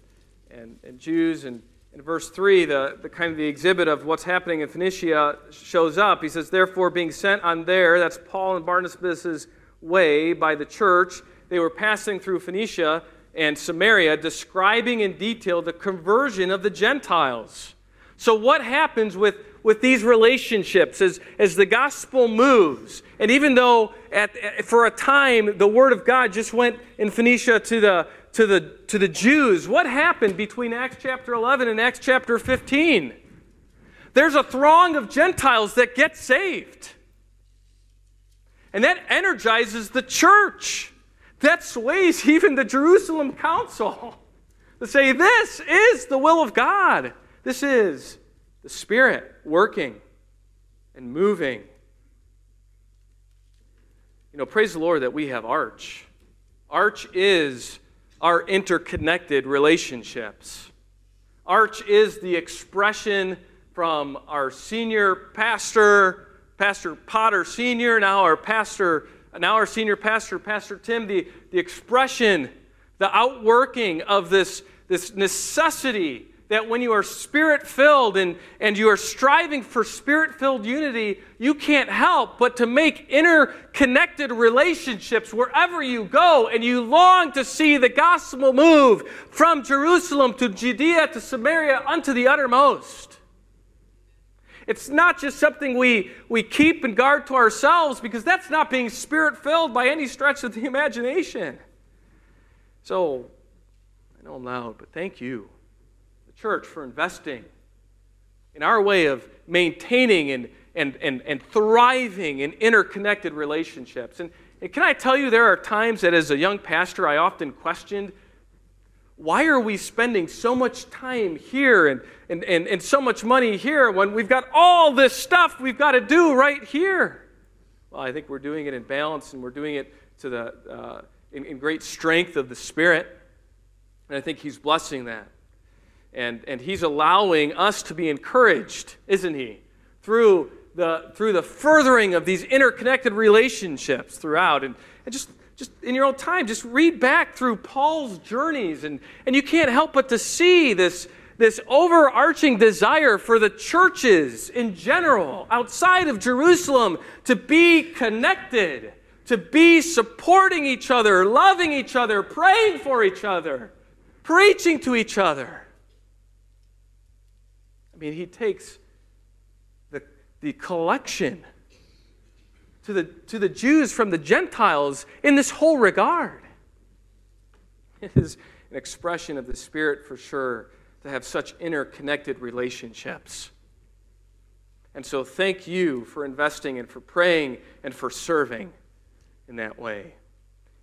and, and Jews. And in verse 3, the, the kind of the exhibit of what's happening in Phoenicia shows up. He says, Therefore, being sent on there, that's Paul and Barnabas' way by the church, they were passing through Phoenicia and Samaria, describing in detail the conversion of the Gentiles. So, what happens with, with these relationships as, as the gospel moves? And even though at, for a time the word of God just went in Phoenicia to the, to the, to the Jews, what happened between Acts chapter 11 and Acts chapter 15? There's a throng of Gentiles that get saved. And that energizes the church. That sways even the Jerusalem council to say, This is the will of God. This is the Spirit working and moving. You know, praise the Lord that we have Arch. Arch is our interconnected relationships. Arch is the expression from our senior pastor Pastor Potter Sr., now our pastor, now our senior pastor, Pastor Tim, the, the expression, the outworking of this, this necessity that when you are spirit filled and, and you are striving for spirit filled unity, you can't help but to make interconnected relationships wherever you go, and you long to see the gospel move from Jerusalem to Judea to Samaria unto the uttermost. It's not just something we, we keep and guard to ourselves because that's not being spirit filled by any stretch of the imagination. So, I know I'm loud, but thank you church for investing in our way of maintaining and, and, and, and thriving in interconnected relationships. And, and can I tell you, there are times that as a young pastor, I often questioned why are we spending so much time here and, and, and, and so much money here when we've got all this stuff we've got to do right here? Well, I think we're doing it in balance and we're doing it to the, uh, in, in great strength of the Spirit. And I think He's blessing that. And, and he's allowing us to be encouraged, isn't he? Through the, through the furthering of these interconnected relationships throughout. And, and just, just in your own time, just read back through Paul's journeys, and, and you can't help but to see this, this overarching desire for the churches in general outside of Jerusalem to be connected, to be supporting each other, loving each other, praying for each other, preaching to each other. Mean, he takes the, the collection to the, to the Jews from the Gentiles in this whole regard. It is an expression of the Spirit for sure to have such interconnected relationships. And so, thank you for investing and for praying and for serving in that way.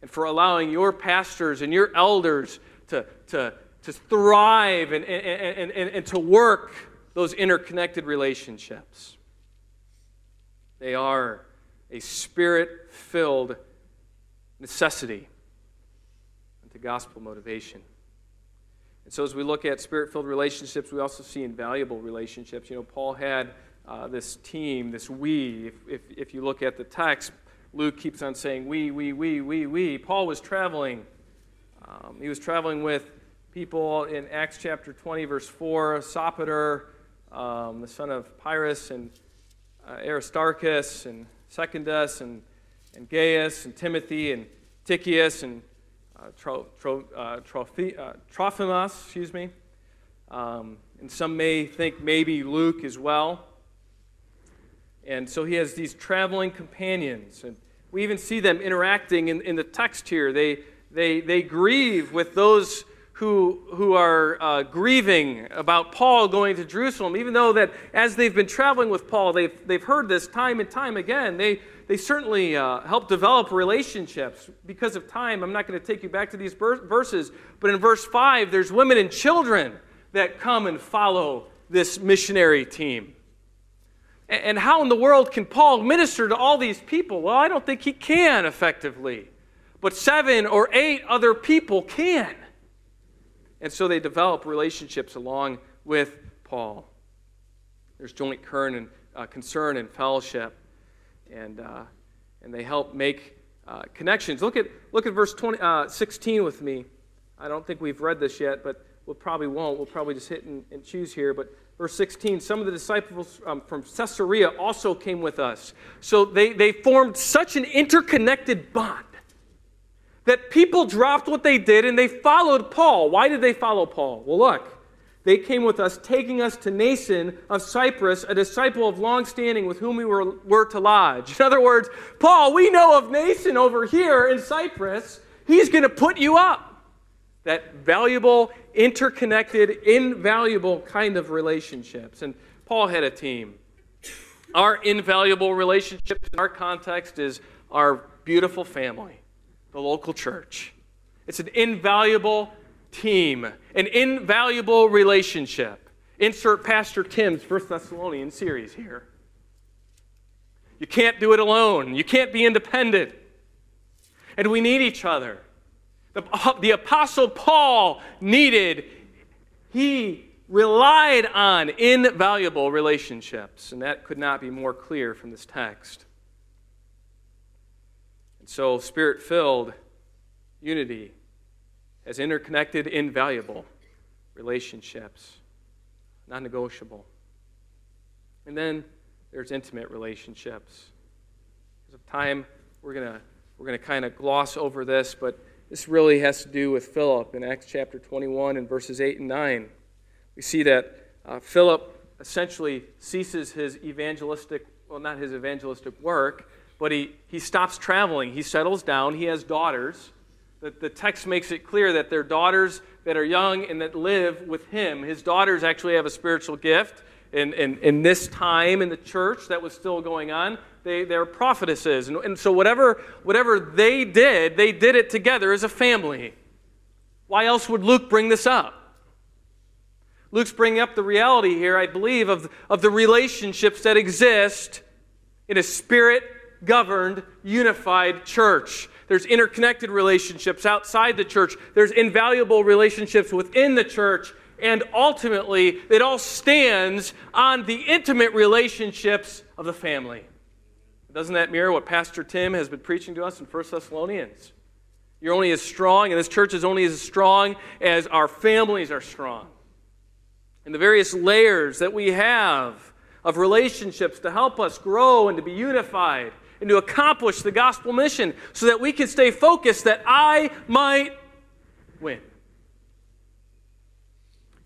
And for allowing your pastors and your elders to, to, to thrive and, and, and, and, to work those interconnected relationships. They are a spirit filled necessity to gospel motivation. And so, as we look at spirit filled relationships, we also see invaluable relationships. You know, Paul had uh, this team, this we. If, if, if you look at the text, Luke keeps on saying we, we, we, we, we. Paul was traveling. Um, he was traveling with people in Acts chapter 20, verse 4, Sopater, um, the son of Pyrrhus and uh, Aristarchus and Secundus and, and Gaius and Timothy and Tychicus and uh, Tro, Tro, uh, Trophy, uh, Trophimus, excuse me. Um, and some may think maybe Luke as well. And so he has these traveling companions. And we even see them interacting in, in the text here. They, they, they grieve with those who, who are uh, grieving about Paul going to Jerusalem, even though that as they've been traveling with Paul, they've, they've heard this time and time again. They, they certainly uh, help develop relationships. Because of time, I'm not going to take you back to these verses, but in verse 5, there's women and children that come and follow this missionary team. And how in the world can Paul minister to all these people? Well, I don't think he can effectively. But seven or eight other people can. And so they develop relationships along with Paul. There's joint and, uh, concern and fellowship, and, uh, and they help make uh, connections. Look at, look at verse 20, uh, 16 with me. I don't think we've read this yet, but we'll probably won't. We'll probably just hit and, and choose here. But verse 16 some of the disciples um, from Caesarea also came with us. So they, they formed such an interconnected bond that people dropped what they did and they followed Paul. Why did they follow Paul? Well, look, they came with us, taking us to Mnason of Cyprus, a disciple of long standing with whom we were, were to lodge. In other words, Paul, we know of Mnason over here in Cyprus. He's going to put you up. That valuable, interconnected, invaluable kind of relationships. And Paul had a team. Our invaluable relationship in our context is our beautiful family the local church. It's an invaluable team, an invaluable relationship. Insert Pastor Tim's First Thessalonian series here. You can't do it alone. You can't be independent. And we need each other. The, the Apostle Paul needed, he relied on invaluable relationships. And that could not be more clear from this text. So, spirit filled unity has interconnected, invaluable relationships, non negotiable. And then there's intimate relationships. Because of time, we're going to we're going to kind of gloss over this, but this really has to do with Philip in Acts chapter 21 and verses 8 and 9. We see that uh, Philip essentially ceases his evangelistic, well, not his evangelistic work, but he, he stops traveling. He settles down. He has daughters. The, the text makes it clear that they're daughters that are young and that live with him. His daughters actually have a spiritual gift. In, in, in this time in the church that was still going on, they, they're prophetesses. And, and so, whatever, whatever they did, they did it together as a family. Why else would Luke bring this up? Luke's bringing up the reality here, I believe, of, of the relationships that exist in a spirit governed, unified church. There's interconnected relationships outside the church, there's invaluable relationships within the church, and ultimately, it all stands on the intimate relationships of the family. Doesn't that mirror what Pastor Tim has been preaching to us in 1 Thessalonians? You're only as strong, and this church is only as strong as our families are strong. And the various layers that we have of relationships to help us grow and to be unified and to accomplish the gospel mission so that we can stay focused that I might win.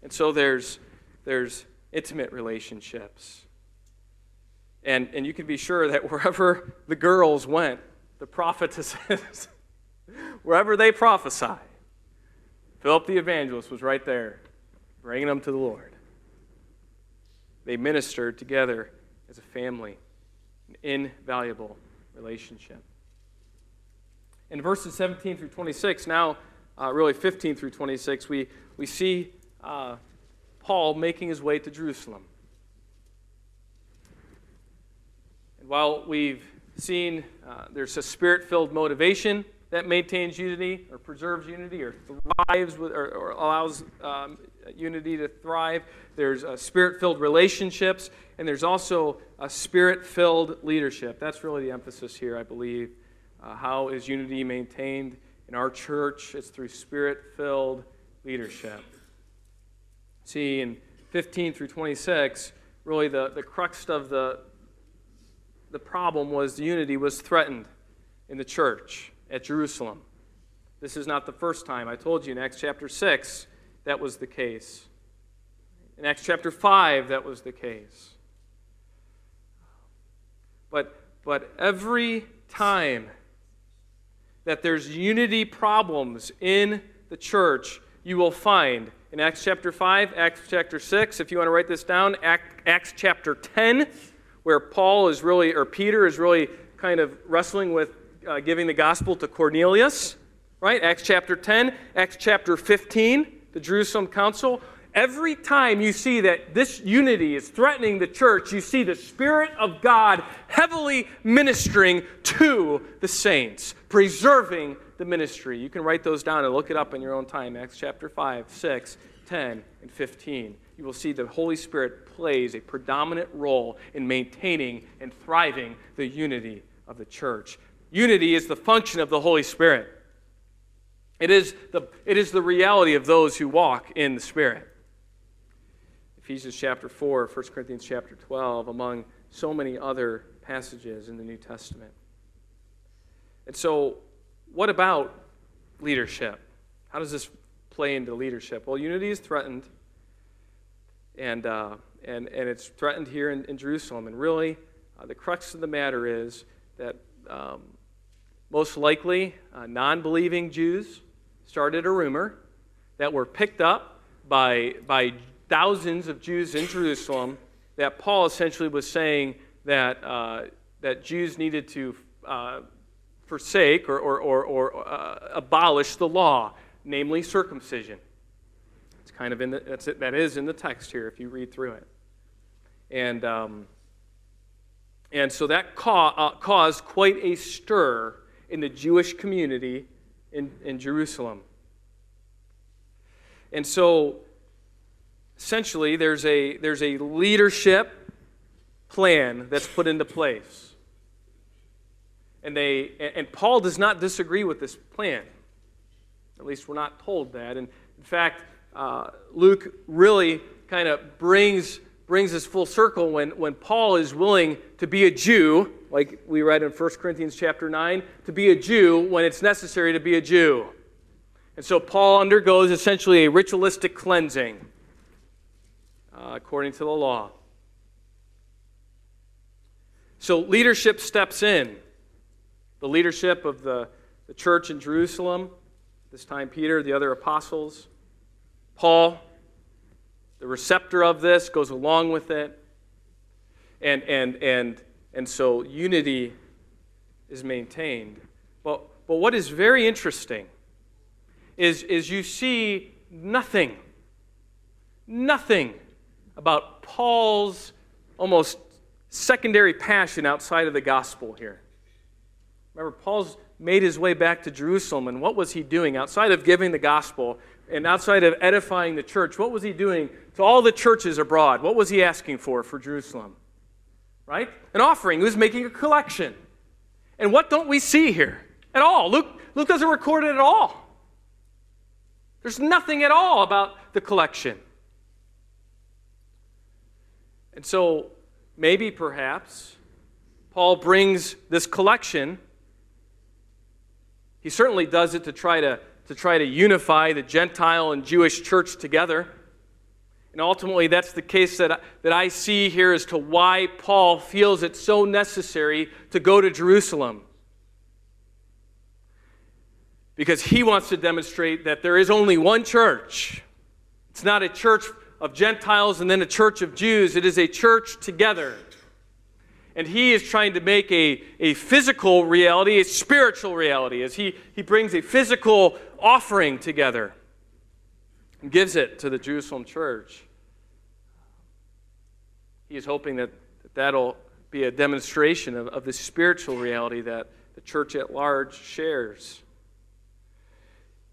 And so there's, there's intimate relationships. And, and you can be sure that wherever the girls went, the prophetesses, wherever they prophesy, Philip the evangelist was right there, bringing them to the Lord. They ministered together as a family, an invaluable relationship. In verses 17 through 26, now uh, really 15 through 26, we, we see uh, Paul making his way to Jerusalem. And while we've seen uh, there's a spirit filled motivation that maintains unity or preserves unity or thrives with, or, or allows um, unity to thrive, there's spirit filled relationships, and there's also a spirit filled leadership. That's really the emphasis here, I believe. Uh, how is unity maintained in our church? It's through spirit filled leadership. See, in 15 through 26, really the, the crux of the, the problem was the unity was threatened in the church at Jerusalem. This is not the first time. I told you in Acts chapter 6 that was the case. In Acts chapter 5, that was the case. But, but every time that there's unity problems in the church, you will find in Acts chapter 5, Acts chapter 6, if you want to write this down, Acts chapter 10, where Paul is really, or Peter is really kind of wrestling with uh, giving the gospel to Cornelius, right? Acts chapter 10, Acts chapter 15, the Jerusalem Council. Every time you see that this unity is threatening the church, you see the Spirit of God heavily ministering to the saints, preserving the ministry. You can write those down and look it up in your own time Acts chapter 5, 6, 10, and 15. You will see the Holy Spirit plays a predominant role in maintaining and thriving the unity of the church. Unity is the function of the Holy Spirit. It is the, it is the reality of those who walk in the Spirit. Ephesians chapter 4, 1 Corinthians chapter 12, among so many other passages in the New Testament. And so, what about leadership? How does this play into leadership? Well, unity is threatened, and, uh, and, and it's threatened here in, in Jerusalem. And really, uh, the crux of the matter is that um, most likely uh, non believing Jews started a rumor that were picked up by, by thousands of Jews in Jerusalem that Paul essentially was saying that, uh, that Jews needed to uh, forsake or, or, or, or uh, abolish the law, namely circumcision. It's kind of in the, that's it, that is in the text here if you read through it. And, um, and so that ca- uh, caused quite a stir in the Jewish community in, in Jerusalem. And so essentially there's a, there's a leadership plan that's put into place. And, they, and Paul does not disagree with this plan. At least we're not told that. And in fact, uh, Luke really kind of brings, brings us full circle when, when Paul is willing to be a Jew, like we read in 1 Corinthians chapter 9, to be a Jew when it's necessary to be a Jew. And so Paul undergoes essentially a ritualistic cleansing uh, according to the law. So leadership steps in. The leadership of the, the church in Jerusalem, this time Peter, the other apostles, Paul, the receptor of this, goes along with it. And, and, and, and so unity is maintained. But, but what is very interesting is, is you see nothing, nothing about Paul's almost secondary passion outside of the gospel here. Remember, Paul's made his way back to Jerusalem, and what was he doing outside of giving the gospel and outside of edifying the church? What was he doing to all the churches abroad? What was he asking for for Jerusalem? Right? An offering. He was making a collection. And what don't we see here at all? Luke, Luke doesn't record it at all. There's nothing at all about the collection. And so, maybe perhaps, Paul brings this collection. He certainly does it to try to, to try to unify the Gentile and Jewish church together. And ultimately, that's the case that I, that I see here as to why Paul feels it so necessary to go to Jerusalem because he wants to demonstrate that there is only one church. It's not a church of Gentiles and then a church of Jews, it is a church together. And he is trying to make a, a physical reality a spiritual reality as he, he brings a physical offering together gives it to the Jerusalem church. He is hoping that that'll be a demonstration of, of the spiritual reality that the church at large shares.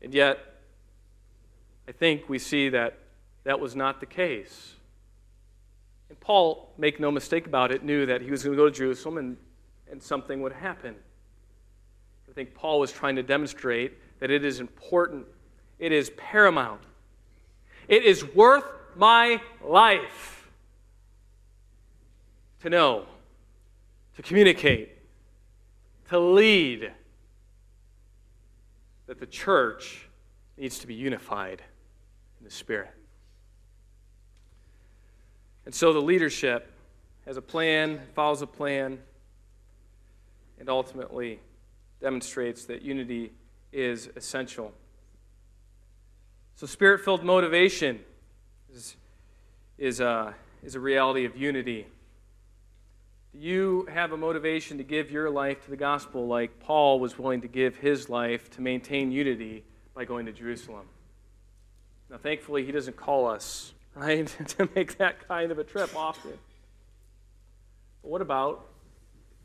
And yet, I think we see that that was not the case. And Paul, make no mistake about it, knew that he was going to go to Jerusalem and, and something would happen. I think Paul was trying to demonstrate that it is important, it is paramount, it is worth my life to know, to communicate, to lead that the church needs to be unified in the Spirit. And so the leadership has a plan, follows a plan, and ultimately demonstrates that unity is essential. So, spirit filled motivation is, is, a, is a reality of unity. Do you have a motivation to give your life to the gospel like Paul was willing to give his life to maintain unity by going to Jerusalem? Now, thankfully, he doesn't call us, right, to make that kind of a trip often. But what about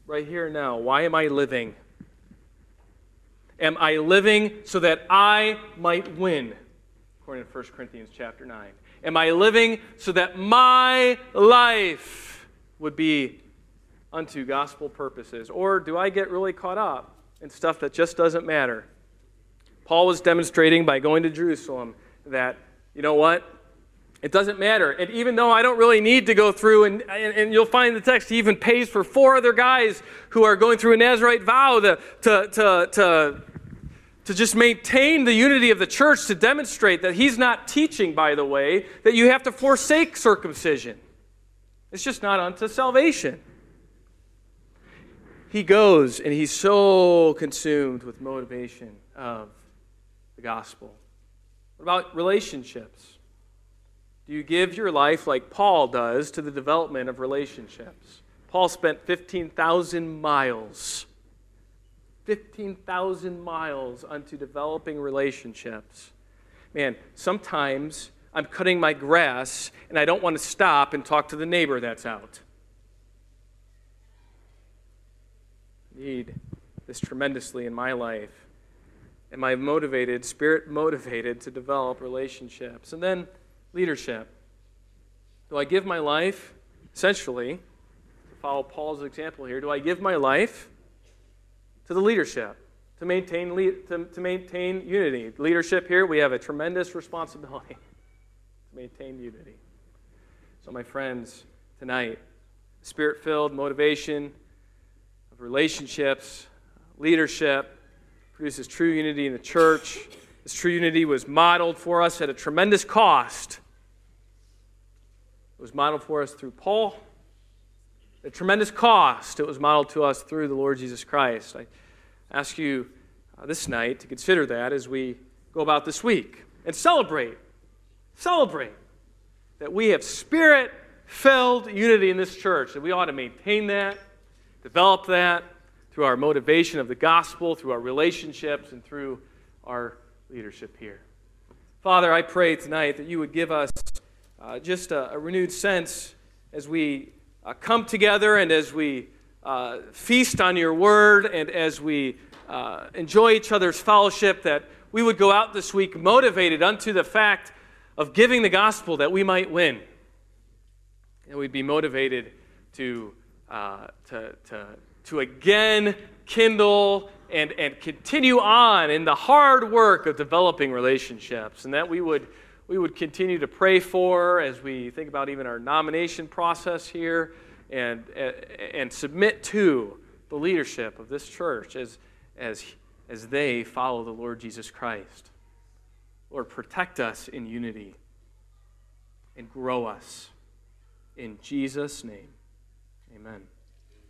right here now? Why am I living? Am I living so that I might win? According to 1 Corinthians chapter 9. Am I living so that my life would be unto gospel purposes? Or do I get really caught up in stuff that just doesn't matter? Paul was demonstrating by going to Jerusalem that, you know what? It doesn't matter. And even though I don't really need to go through, and, and, and, you'll find the text, he even pays for four other guys who are going through a Nazarite vow to, to, to, to, to just maintain the unity of the church, to demonstrate that he's not teaching, by the way, that you have to forsake circumcision. It's just not unto salvation he goes and he's so consumed with motivation of the gospel. What about relationships? Do you give your life like Paul does to the development of relationships? Paul spent 15,000 miles, 15,000 miles unto developing relationships. Man, sometimes I'm cutting my grass and I don't want to stop and talk to the neighbor that's out. need this tremendously in my life? Am I motivated, spirit motivated, to develop relationships? And then leadership. Do I give my life, essentially, to follow Paul's example here, do I give my life to the leadership, to maintain, to, to maintain unity? Leadership here, we have a tremendous responsibility to maintain unity. So, my friends, tonight, spirit filled motivation of relationships, leadership, produces true unity in the church. This true unity was modeled for us at a tremendous cost. It was modeled for us through Paul. A tremendous cost, it was modeled to us through the Lord Jesus Christ. I ask you uh, this night to consider that as we go about this week and celebrate. Celebrate that we have spirit filled unity in this church, that we ought to maintain that, develop that through our motivation of the gospel, through our relationships, and through our leadership here. Father, I pray tonight that you would give us uh, just a, a, renewed sense as we uh, come together and as we uh, feast on your word and as we uh, enjoy each other's fellowship, that we would go out this week motivated unto the fact of giving the gospel that we might win. And we'd be motivated to, uh, to, to, to again kindle and, and continue on in the hard work of developing relationships, and that we would, we would continue to pray for as we think about even our nomination process here and, and submit to the leadership of this church as, as, as they follow the Lord Jesus Christ. Lord, protect us in unity and grow us. In Jesus' name, amen.